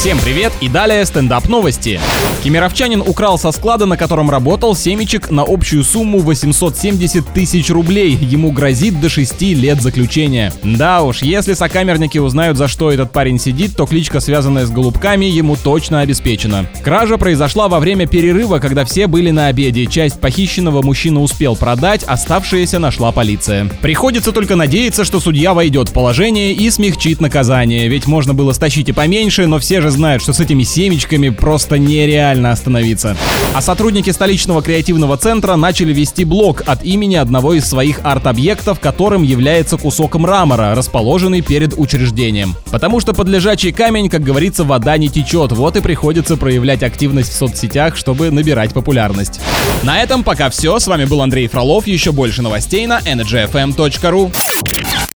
Всем привет и далее стендап новости. Кемеровчанин украл со склада, на котором работал, семечек на общую сумму 870 тысяч рублей. Ему грозит до 6 лет заключения. Да уж, если сокамерники узнают, за что этот парень сидит, то кличка, связанная с голубками, ему точно обеспечена. Кража произошла во время перерыва, когда все были на обеде. Часть похищенного мужчина успел продать, оставшиеся нашла полиция. Приходится только надеяться, что судья войдет в положение и смягчит наказание, ведь можно было стащить и поменьше, но все же знают, что с этими семечками просто нереально остановиться. А сотрудники столичного креативного центра начали вести блог от имени одного из своих арт-объектов, которым является кусок мрамора, расположенный перед учреждением. Потому что под лежачий камень, как говорится, вода не течет, вот и приходится проявлять активность в соцсетях, чтобы набирать популярность. На этом пока все. С вами был Андрей Фролов. Еще больше новостей на energyfm.ru.